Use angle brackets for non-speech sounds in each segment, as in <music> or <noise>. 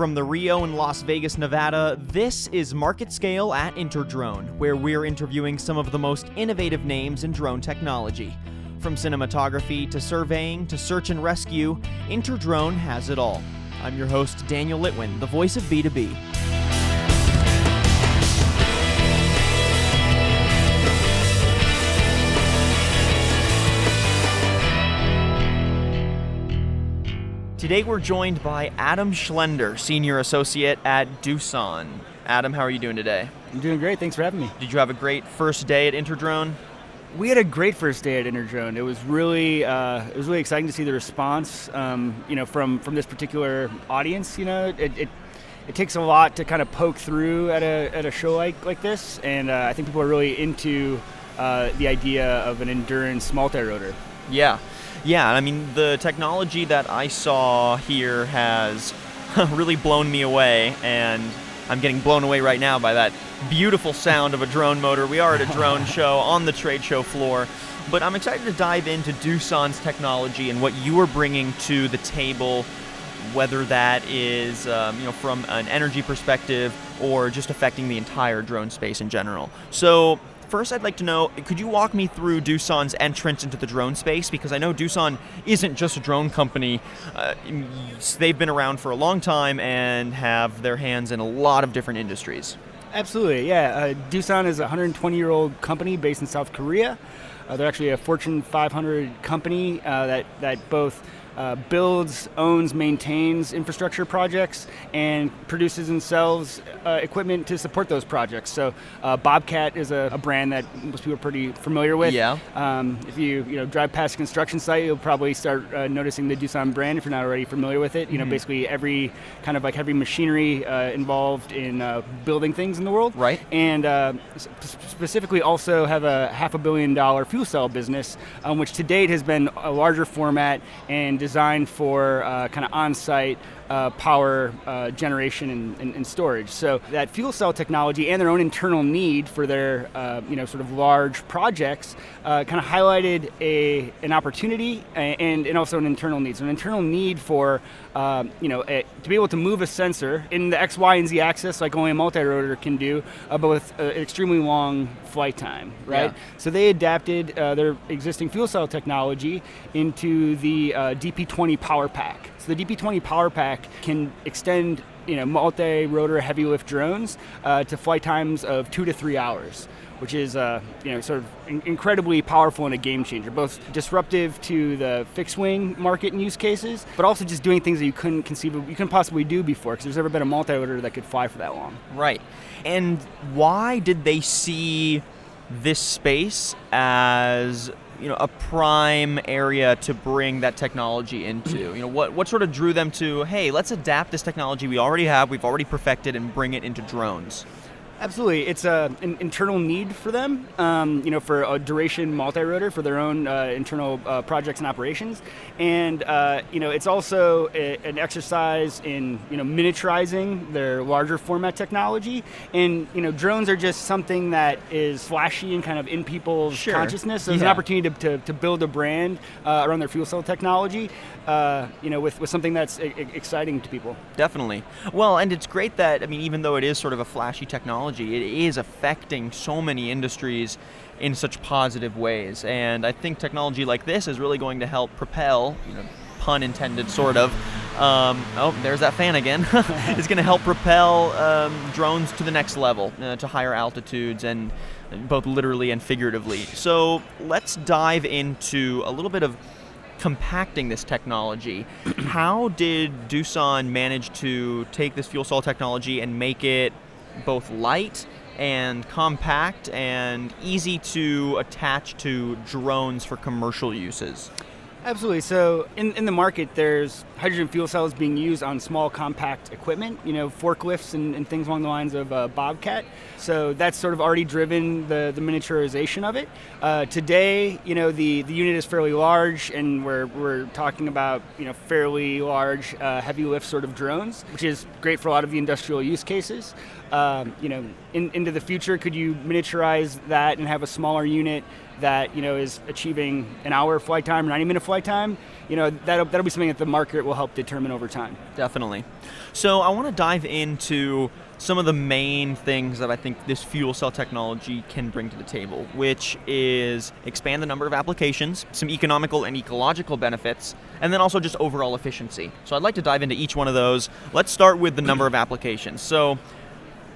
From the Rio in Las Vegas, Nevada, this is Market Scale at Interdrone, where we're interviewing some of the most innovative names in drone technology. From cinematography to surveying to search and rescue, Interdrone has it all. I'm your host, Daniel Litwin, the voice of B2B. Today we're joined by Adam Schlender, Senior Associate at Doosan. Adam, how are you doing today? I'm doing great. Thanks for having me. Did you have a great first day at Interdrone? We had a great first day at Interdrone. It was really, uh, it was really exciting to see the response, um, you know, from from this particular audience. You know, it, it, it takes a lot to kind of poke through at a at a show like like this, and uh, I think people are really into uh, the idea of an endurance multi-rotor. Yeah. Yeah, I mean, the technology that I saw here has <laughs> really blown me away, and I'm getting blown away right now by that beautiful sound of a drone motor. We are at a drone <laughs> show on the trade show floor, but I'm excited to dive into Doosan's technology and what you are bringing to the table, whether that is um, you know from an energy perspective or just affecting the entire drone space in general. So first I'd like to know could you walk me through Doosan's entrance into the drone space? Because I know Doosan isn't just a drone company. Uh, they've been around for a long time and have their hands in a lot of different industries. Absolutely, yeah. Uh, Doosan is a 120 year old company based in South Korea. Uh, they're actually a Fortune 500 company uh, that, that both uh, builds, owns, maintains infrastructure projects, and produces and sells uh, equipment to support those projects. So uh, Bobcat is a, a, brand that most people are pretty familiar with. Yeah. Um, if you you know drive past a construction site, you'll probably start uh, noticing the Doosan brand if you're not already familiar with it. You know, mm-hmm. basically every kind of like heavy machinery uh, involved in uh, building things in the world. Right. And specifically also have a half a billion dollar fuel cell business, um, which to date has been a larger format and designed for uh, kind of on-site uh, power uh, generation and, and, and, storage. So that fuel cell technology and their own internal need for their uh, you know sort of large projects uh, kind of highlighted a an opportunity and, and also an internal need. So an internal need for um, you know a, to be able to move a sensor in the X, Y, and Z axis like only a multi-rotor can do, uh, but with an extremely long flight time, right? Yeah. So they adapted uh, their existing fuel cell technology into the DP20 Power Pack. So the DP20 Power Pack can extend you know, multi-rotor heavy lift drones uh, to flight times of two to three hours, which is uh, you know sort of in- incredibly powerful and a game changer, both disruptive to the fixed wing market and use cases, but also just doing things that you couldn't conceive of, you couldn't possibly do before because there's never been a multi-rotor that could fly for that long. Right. And why did they see this space as you know a prime area to bring that technology into? You know, what what sort of drew them to, hey, let's adapt this technology we already have, we've already perfected, and bring it into drones? Absolutely, it's a, an internal need for them. Um, you know, for a duration multi-rotor for their own uh, internal uh, projects and operations, and uh, you know, it's also a, an exercise in you know miniaturizing their larger format technology. And you know, drones are just something that is flashy and kind of in people's sure. consciousness. So there's yeah. an opportunity to, to, to, build a brand uh, around their fuel cell technology. Uh, you know, with, with something that's exciting to people. Definitely. Well, and it's great that I mean, even though it is sort of a flashy technology technology, it is affecting so many industries in such positive ways. And I think technology like this is really going to help propel, you know, pun intended, sort of. Um, oh, there's that fan again. <laughs> it's going to help propel um, drones to the next level, uh, to higher altitudes, and both literally and figuratively. So let's dive into a little bit of compacting this technology. <clears throat> How did Doosan manage to take this fuel cell technology and make it both light and compact and easy to attach to drones for commercial uses. Absolutely. So in, in the market, there's hydrogen fuel cells being used on small compact equipment, you know, forklifts and, and things along the lines of uh, Bobcat. So that's sort of already driven the, the miniaturization of it. Uh, today, you know, the, the unit is fairly large and we're, we're talking about, you know, fairly large uh, heavy lift sort of drones, which is great for a lot of the industrial use cases. um, you know, in, into the future, could you miniaturize that and have a smaller unit that you know is achieving an hour flight time, 90 minute flight time? You know, that'll, that'll be something that the market will help determine over time. Definitely. So I want to dive into some of the main things that I think this fuel cell technology can bring to the table, which is expand the number of applications, some economical and ecological benefits, and then also just overall efficiency. So I'd like to dive into each one of those. Let's start with the number of applications. So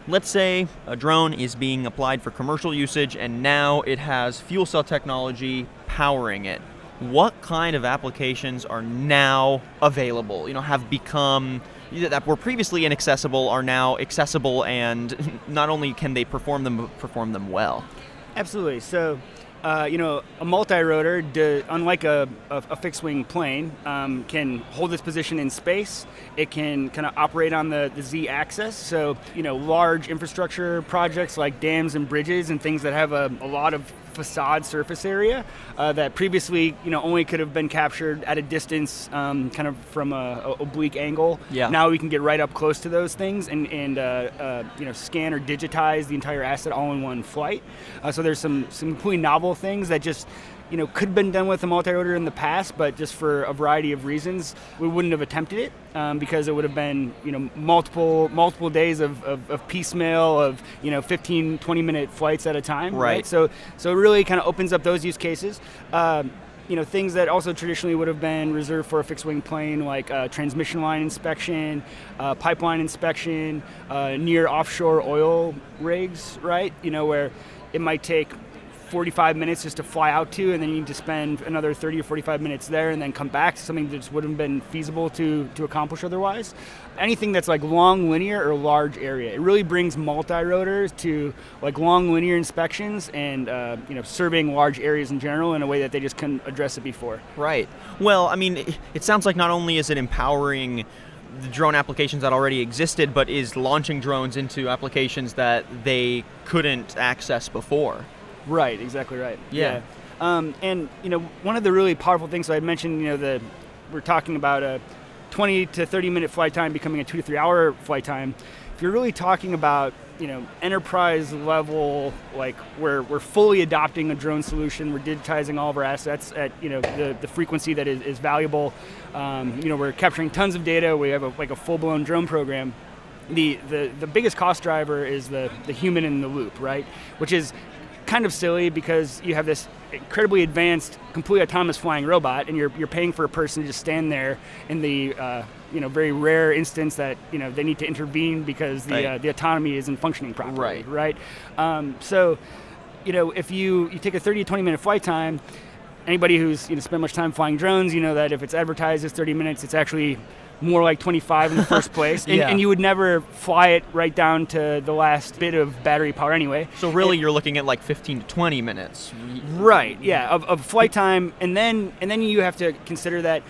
let's say a drone is being applied for commercial usage and now it has fuel cell technology powering it. What kind of applications are now available? You know, have become that were previously inaccessible are now accessible, and <laughs> not only can they perform them, but perform them well. Absolutely. So, uh, you know, a multi-rotor, do, unlike a, a, a fixed-wing plane, um, can hold its position in space. It can kind of operate on the, the z-axis. So, you know, large infrastructure projects like dams and bridges and things that have a, a lot of facade surface area uh, that previously you know only could have been captured at a distance, um, kind of from a, a, oblique angle. Yeah. Now we can get right up close to those things and and uh, uh, you know scan or digitize the entire asset all in one flight. Uh, so there's some some completely novel things that just you know, could have been done with a multi-rotor in the past, but just for a variety of reasons, we wouldn't have attempted it um, because it would have been, you know, multiple multiple days of, of, of, piecemeal of, you know, 15, 20 minute flights at a time. Right. right? So, so it really kind of opens up those use cases. Um, you know things that also traditionally would have been reserved for a fixed wing plane like uh, transmission line inspection uh, pipeline inspection uh, near offshore oil rigs right you know where it might take 45 minutes just to fly out to, and then you need to spend another 30 or 45 minutes there and then come back something that just wouldn't have been feasible to, to accomplish otherwise. Anything that's like long linear or large area, it really brings multi-rotors to like long linear inspections and uh, you know surveying large areas in general in a way that they just couldn't address it before. Right. Well, I mean, it sounds like not only is it empowering the drone applications that already existed, but is launching drones into applications that they couldn't access before. Right, exactly right. Yeah. yeah. Um, and you know, one of the really powerful things so I mentioned, you know, the we're talking about a 20 to 30 minute flight time becoming a two to three hour flight time. If you're really talking about you know enterprise level, like we're we're fully adopting a drone solution, we're digitizing all of our assets at you know the, the frequency that is, is valuable. Um, you know, we're capturing tons of data. We have a, like a full blown drone program the, the, the biggest cost driver is the, the human in the loop, right? Which is kind of silly because you have this incredibly advanced, completely autonomous flying robot, and you're, you're paying for a person to just stand there in the uh, you know very rare instance that you know they need to intervene because the right. uh, the autonomy isn't functioning properly. Right. Right. Um, so, you know, if you you take a 30 to 20 minute flight time, anybody who's you know spent much time flying drones, you know that if it's advertised as 30 minutes, it's actually more like 25 in the first <laughs> place, and, yeah. and, you would never fly it right down to the last bit of battery power anyway. So really, you're looking at like 15 to 20 minutes. Right. Yeah, of, of flight time, and then and then you have to consider that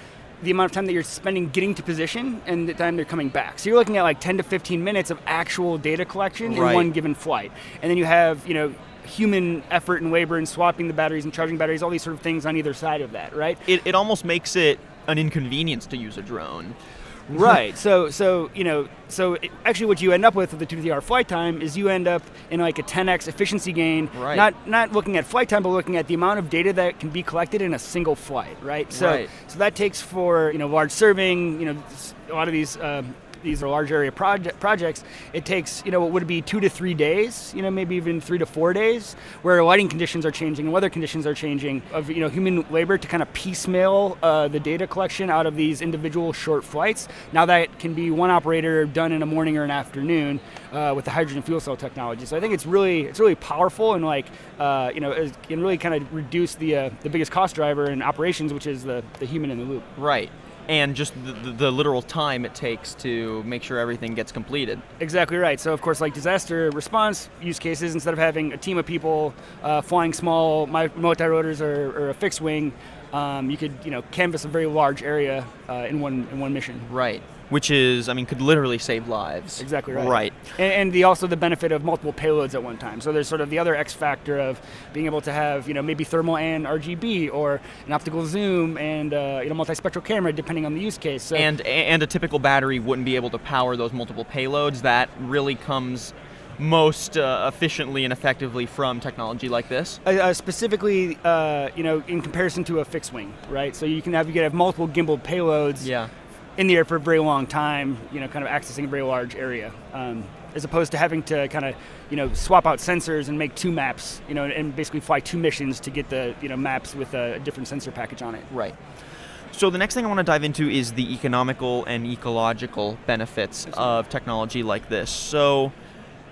the amount of time that you're spending getting to position and the time they're coming back. So you're looking at like 10 to 15 minutes of actual data collection right. in one given flight, and then you have you know human effort and labor in swapping the batteries and charging batteries, all these sort of things on either side of that, right? It, it almost makes it an inconvenience to use a drone. Right. So so you know so it, actually what you end up with with the two to three hour flight time is you end up in like a 10x efficiency gain. Right. Not not looking at flight time, but looking at the amount of data that can be collected in a single flight. Right. So right. so that takes for you know large surveying. You know a lot of these. Um, these are large area project, projects, it takes, you know, what would be two to three days, you know, maybe even three to four days, where lighting conditions are changing and weather conditions are changing, of, you know, human labor to kind of piecemeal uh, the data collection out of these individual short flights. Now that can be one operator done in a morning or an afternoon uh, with the hydrogen fuel cell technology. So I think it's really, it's really powerful and like, uh, you know, it can really kind of reduce the, uh, the biggest cost driver in operations, which is the, the human in the loop. Right and just the, the, the, literal time it takes to make sure everything gets completed. Exactly right. So, of course, like disaster response use cases, instead of having a team of people uh, flying small multi-rotors or, or a fixed wing, um, you could you know canvas a very large area uh, in one in one mission. Right which is, I mean, could literally save lives. Exactly right. Right. And, and, the also the benefit of multiple payloads at one time. So there's sort of the other X factor of being able to have, you know, maybe thermal and RGB or an optical zoom and uh, you know multispectral camera depending on the use case. So and and a typical battery wouldn't be able to power those multiple payloads. That really comes most uh, efficiently and effectively from technology like this? Uh, uh, specifically, uh, you know, in comparison to a fixed wing, right? So you can have you can have multiple gimbal payloads Yeah. In the air for a very long time, you know, kind of accessing a very large area, um, as opposed to having to kind of, you know, swap out sensors and make two maps, you know, and basically fly two missions to get the, you know, maps with a different sensor package on it. Right. So the next thing I want to dive into is the economical and ecological benefits of technology like this. So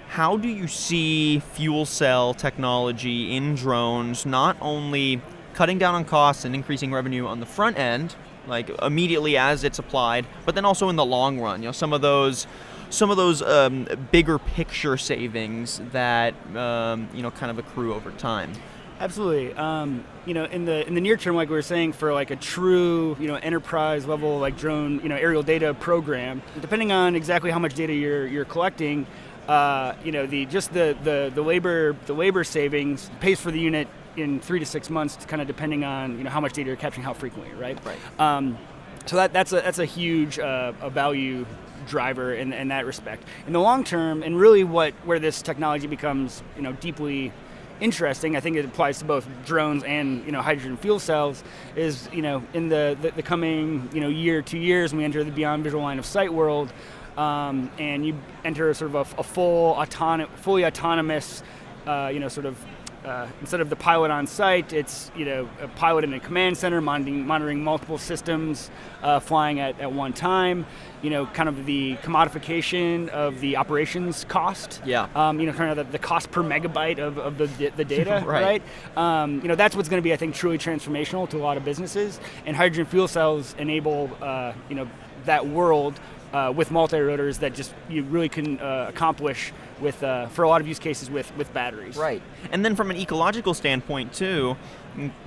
how do you see fuel cell technology in drones not only cutting down on costs and increasing revenue on the front end, like immediately as it's applied, but then also in the long run? You know, some of those some of those um, bigger picture savings that um, you know kind of accrue over time. Absolutely. Um, you know, in the in the near term, like we were saying, for like a true you know enterprise level like drone you know aerial data program, depending on exactly how much data you're you're collecting, uh, you know the just the, the the labor the labor savings pays for the unit in three to six months, kind of depending on you know how much data you're capturing, how frequently, right? Right. Um, so that that's a that's a huge uh, a value driver in, in that respect. In the long term, and really what where this technology becomes you know deeply interesting, I think it applies to both drones and you know hydrogen fuel cells. Is you know in the the, the coming you know year two years, when we enter the beyond visual line of sight world, um, and you enter sort of a, a full autonom- fully autonomous, uh, you know sort of uh, instead of the pilot on site, it's you know a pilot in a command center monitoring, monitoring multiple systems uh, flying at, at one time. You know, kind of the commodification of the operations cost. Yeah. Um, you know, kind of the, the cost per megabyte of, of the, the data, <laughs> Right. right? Um, you know, that's what's going to be, I think, truly transformational to a lot of businesses. And hydrogen fuel cells enable, uh, you know, that world uh, with multi-rotors that just you really can uh, accomplish with, uh, for a lot of use cases with, with batteries. Right. And then from an ecological standpoint too,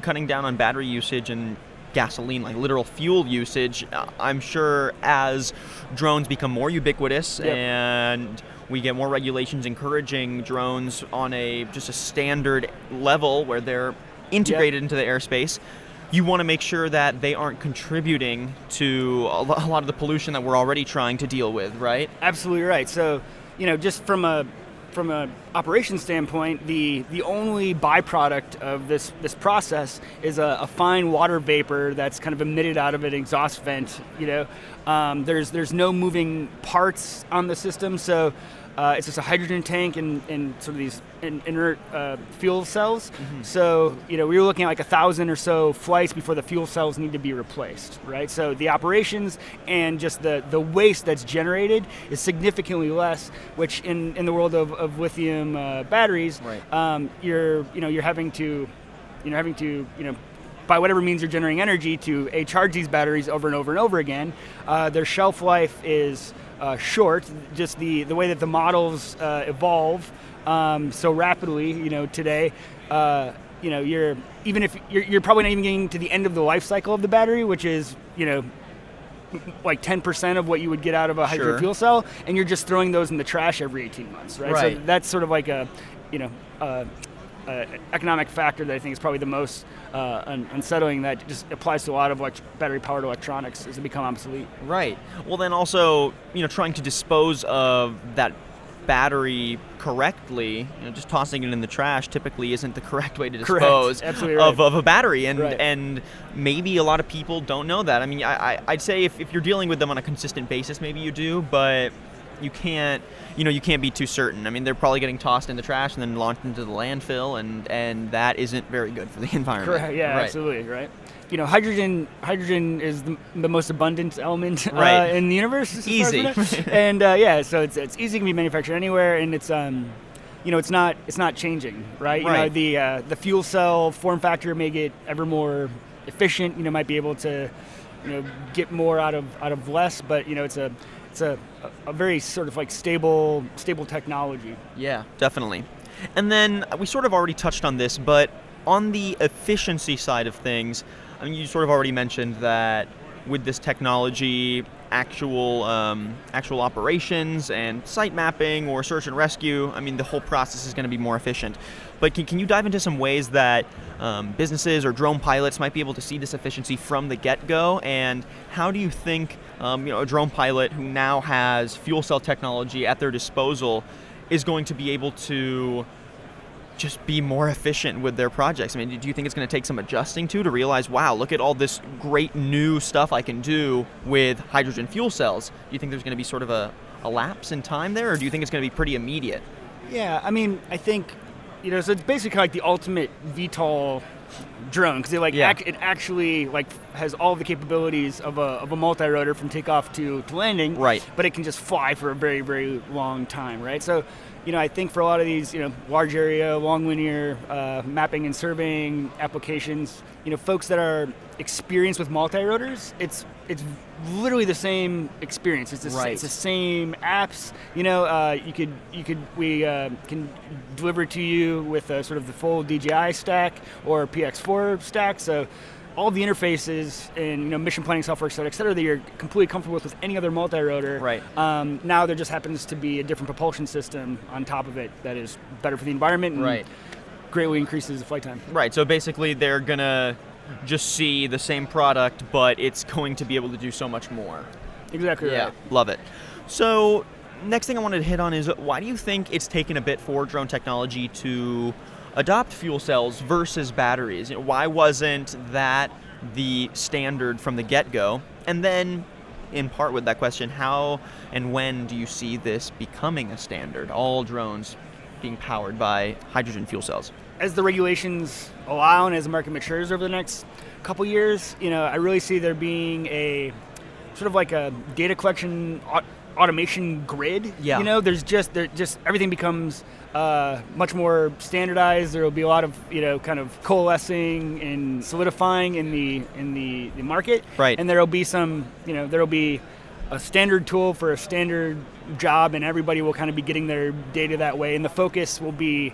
cutting down on battery usage and gasoline, like literal fuel usage, uh, I'm sure as drones become more ubiquitous Yep. and we get more regulations encouraging drones on a just a standard level where they're integrated into the airspace. You want to make sure that they aren't contributing to a lot of the pollution that we're already trying to deal with, right? Absolutely right. So, you know, just from a from an operation standpoint, the the only byproduct of this this process is a, a fine water vapor that's kind of emitted out of an exhaust vent. You know, um, there's there's no moving parts on the system, so. Uh, it's just a hydrogen tank and, and sort of these in, inert uh, fuel cells. So, you know, we were looking at like a thousand or so flights before the fuel cells need to be replaced, right? So the operations and just the, the waste that's generated is significantly less, which in, in the world of, of lithium uh, batteries, Right. um, you're, you know, you're having to, you know, having to, you know, by whatever means you're generating energy to a charge these batteries over and over and over again. Uh, their shelf life is uh, short. Just the the way that the models uh, evolve um, so rapidly, you know, today. Uh, you know, you're even if you're, you're probably not even getting to the end of the life cycle of the battery, which is you know like 10% of what you would get out of a hydrogen Sure. fuel cell, and you're just throwing those in the trash every 18 months, right? So that's sort of like a, you know, uh, economic factor that I think is probably the most uh, un- unsettling that just applies to a lot of elect- battery-powered electronics as they become obsolete. Right. Well, then also, you know, trying to dispose of that battery correctly, you know, just tossing it in the trash typically isn't the <laughs> correct way to dispose Absolutely of, of a battery. And Right. and maybe a lot of people don't know that. I mean, I, I, I'd say if, if you're dealing with them on a consistent basis, maybe you do, but you can't, you know, you can't be too certain. I mean, they're probably getting tossed in the trash and then launched into the landfill, and, and that isn't very good for the <laughs> environment. Correct. Yeah, Right. absolutely. Right. You know, hydrogen hydrogen is the, the most abundant element Right. uh, in the universe. as far as we Easy. <laughs> and uh, yeah, so it's it's easy to be manufactured anywhere, and it's um, you know, it's not it's not changing, right? You know, Right. the uh, the fuel cell form factor may get ever more efficient. You know, might be able to, you know, get more out of out of less, but you know, it's a it's a, a very sort of like stable stable technology. Yeah, definitely. And then uh, we sort of already touched on this, but on the efficiency side of things, I mean, you sort of already mentioned that with this technology, actual um, actual operations and site mapping or search and rescue, I mean, the whole process is going to be more efficient. But can, can you dive into some ways that um, businesses or drone pilots might be able to see this efficiency from the get-go? And how do you think um, you know a drone pilot who now has fuel cell technology at their disposal is going to be able to just be more efficient with their projects? I mean, do you think it's going to take some adjusting to to realize, wow, look at all this great new stuff I can do with hydrogen fuel cells? Do you think there's going to be sort of a, a lapse in time there, or do you think it's going to be pretty immediate? Yeah, I mean, I think you know, so it's basically like the ultimate VTOL drone because it like Yeah. ac- it actually like has all the capabilities of a, of a multi-rotor from takeoff to, to landing Right. but it can just fly for a very very long time right so you know i think for a lot of these you know large area long linear uh, mapping and surveying applications you know folks that are experienced with multi-rotors it's it's literally the same experience it's the, Right. it's the same apps you know uh, you could you could we uh, can deliver to you with uh, sort of the full DJI stack or PX4 stack so all the interfaces and you know mission planning software et cetera, et cetera that you're completely comfortable with with any other multi-rotor Right. um, now there just happens to be a different propulsion system on top of it that is better for the environment and Right. greatly increases the flight time Right. So basically, they're gonna just see the same product, but it's going to be able to do so much more. exactly right Love it. So, next thing I wanted to hit on is why do you think it's taken a bit for drone technology to adopt fuel cells versus batteries? You know, why wasn't that the standard from the get go? And then, in part with that question, how and when do you see this becoming a standard? All drones being powered by hydrogen fuel cells. as the regulations allow and as the market matures over the next couple years, you know, I really see there being a sort of like a data collection automation grid. Yeah. You know, there's just there just everything becomes uh, much more standardized. There will be a lot of you know kind of coalescing and solidifying in the in the, the market. Right. And there will be some you know there will be a standard tool for a standard job, and everybody will kind of be getting their data that way. And the focus will be,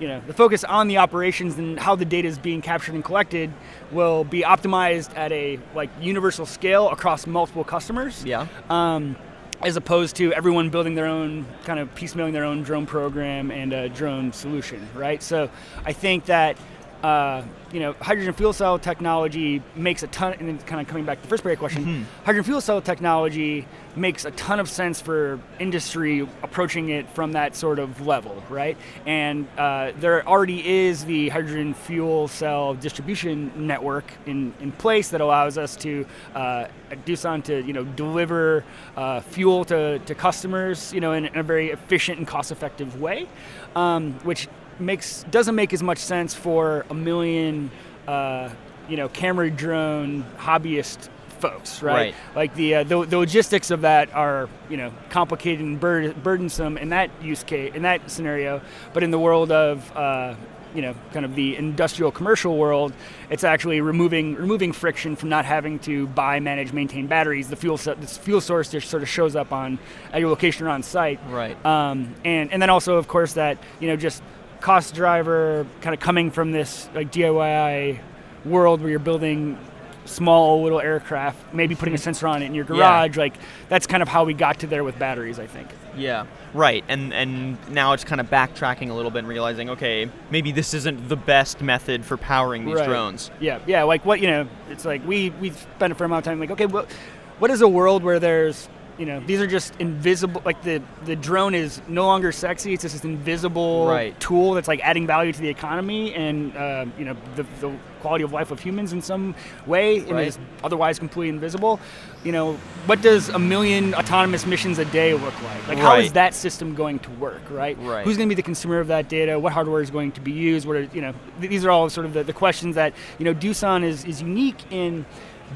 you know, the focus on the operations and how the data is being captured and collected will be optimized at a like universal scale across multiple customers. Yeah. Um, as opposed to everyone building their own kind of piecemealing their own drone program and a drone solution, right? So I think that uh, you know hydrogen fuel cell technology makes a ton. And then kind of coming back to the first part of your question, hydrogen fuel cell technology makes a ton of sense for industry approaching it from that sort of level, right? And uh, there already is the hydrogen fuel cell distribution network in, in place that allows us to uh, at Doosan to you know deliver uh, fuel to, to customers you know in, in a very efficient and cost effective way, um, which makes doesn't make as much sense for a million uh, you know camera drone hobbyist folks, right? Right. Like the, uh, the the logistics of that are you know complicated and bur- burdensome in that use case in that scenario, but in the world of uh, you know kind of the industrial commercial world, it's actually removing removing friction from not having to buy, manage, maintain batteries. The fuel this fuel source just sort of shows up on at your location or on site. Right. Um, and and then also of course that you know just cost driver kind of coming from this like DIY world where you're building small little aircraft, maybe putting a mm-hmm. sensor on it in your Yeah. garage. Like that's kind of how we got to there with batteries, I think. Yeah, right. And and now it's kind of backtracking a little bit and realizing, okay, maybe this isn't the best method for powering these Right. drones. Yeah, yeah. Like what you know, it's like we we spent a fair amount of time like, okay, what what is a world where there's you know these are just invisible like the the drone is no longer sexy it's just this invisible Right. tool that's like adding value to the economy and uh, you know the, the quality of life of humans in some way and Right. is otherwise completely invisible you know what does a million autonomous missions a day look like like how is that system going to work right Right. who's going to be the consumer of that data what hardware is going to be used what are you know th- these are all sort of the, the questions that you know Doosan is is unique in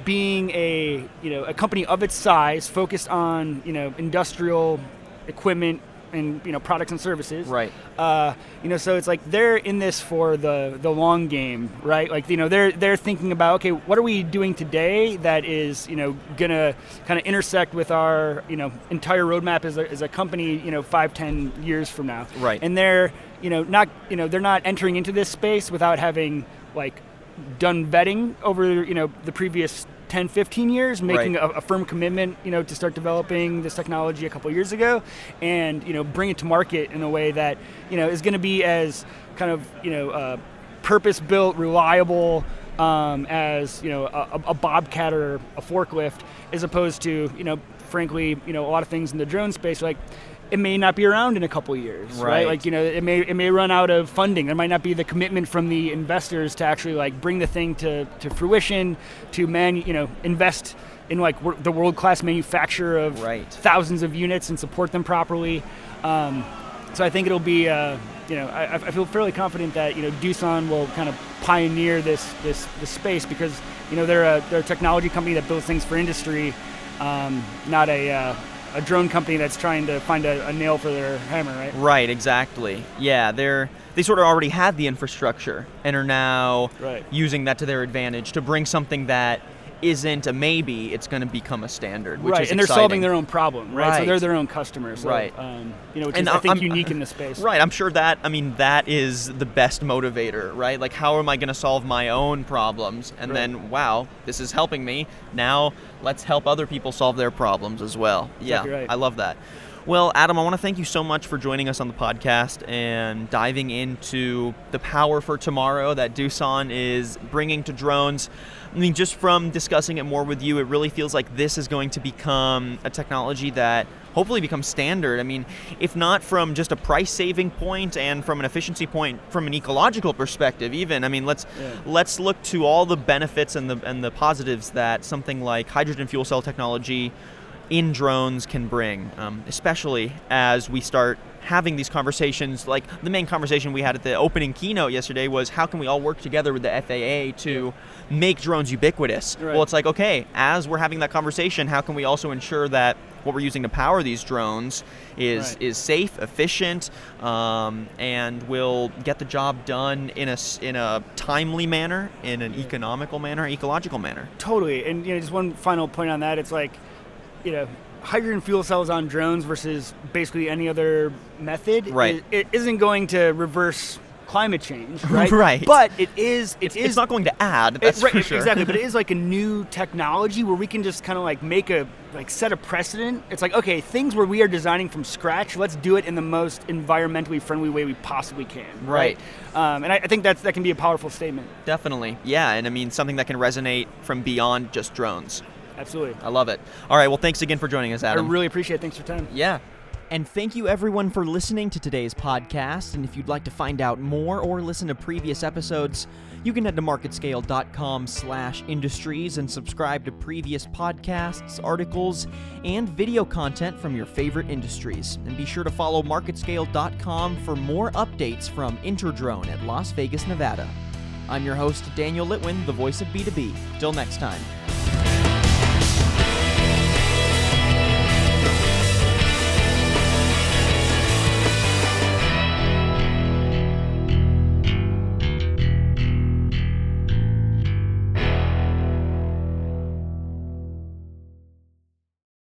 being a you know a company of its size focused on you know industrial equipment and you know products and services Right. uh, you know so it's like they're in this for the the long game right like you know they're they're thinking about okay what are we doing today that is you know gonna kind of intersect with our you know entire roadmap as a, as a company you know five ten years from now Right. and they're you know not you know they're not entering into this space without having like done vetting over you know the previous 10 15 years making Right. a, a firm commitment you know to start developing this technology a couple years ago and you know bring it to market in a way that you know is going to be as kind of you know uh, purpose built reliable um, as you know a, a bobcat or a forklift as opposed to you know frankly you know a lot of things in the drone space like it may not be around in a couple years, right. Right. Like you know, it may it may run out of funding. There might not be the commitment from the investors to actually like bring the thing to, to fruition, to man, you know, invest in like wor- the world class manufacture of Right. thousands of units and support them properly. Um, so I think it'll be, uh, you know, I, I feel fairly confident that you know Doosan will kind of pioneer this this this space because you know they're a they're a technology company that builds things for industry, um, not a uh, a drone company that's trying to find a, a nail for their hammer, right? Right, exactly. Yeah, they're they sort of already had the infrastructure and are now Right. using that to their advantage to bring something that isn't a maybe, it's going to become a standard, which right, is and they're exciting. solving their own problem, right? So they're their own customers, so, Right. Um, you know, which And is I I- think I'm- unique in the space. Right, I'm sure that I mean that is the best motivator, right? Like how am I going to solve my own problems and Right. then wow, this is helping me. Now let's help other people solve their problems as well. Exactly yeah. right. I love that. Well, Adam, I want to thank you so much for joining us on the podcast and diving into the power for tomorrow that Doosan is bringing to drones. I mean, just from discussing it more with you, it really feels like this is going to become a technology that hopefully becomes standard. I mean, if not from just a price saving point and from an efficiency point, from an ecological perspective, even. I mean, let's Yeah. let's look to all the benefits and the and the positives that something like hydrogen fuel cell technology in drones can bring, um, especially as we start having these conversations. Like the main conversation we had at the opening keynote yesterday was how can we all work together with the FAA to make drones ubiquitous? Right. Well, it's like, okay, as we're having that conversation, how can we also ensure that what we're using to power these drones is Right. is safe, efficient, um, and will get the job done in a in a timely manner, in an economical manner, ecological manner. Totally, and you know, just one final point on that. It's like, you know, hydrogen fuel cells on drones versus basically any other method. Right. i- It isn't going to reverse climate change, <laughs> right? Right. But it is. It It's, is it's not going to add. it- That's right, for sure. exactly, but it <laughs> is like a new technology where we can just kind of like make a like set a precedent. It's like okay, things where we are designing from scratch, let's do it in the most environmentally friendly way we possibly can. Right. Um, and I, I think that's that can be a powerful statement. Definitely. Yeah, and I mean something that can resonate from beyond just drones. Absolutely. I love it. All right, well thanks again for joining us, Adam. I really appreciate it. Thanks for your time. yeah. And thank you everyone for listening to today's podcast. And if you'd like to find out more or listen to previous episodes, you can head to marketscale.com slash industries and subscribe to previous podcasts, articles, and video content from your favorite industries. And be sure to follow marketscale.com for more updates from Interdrone at Las Vegas, Nevada. I'm your host, Daniel Litwin, the voice of B2B. Till next time.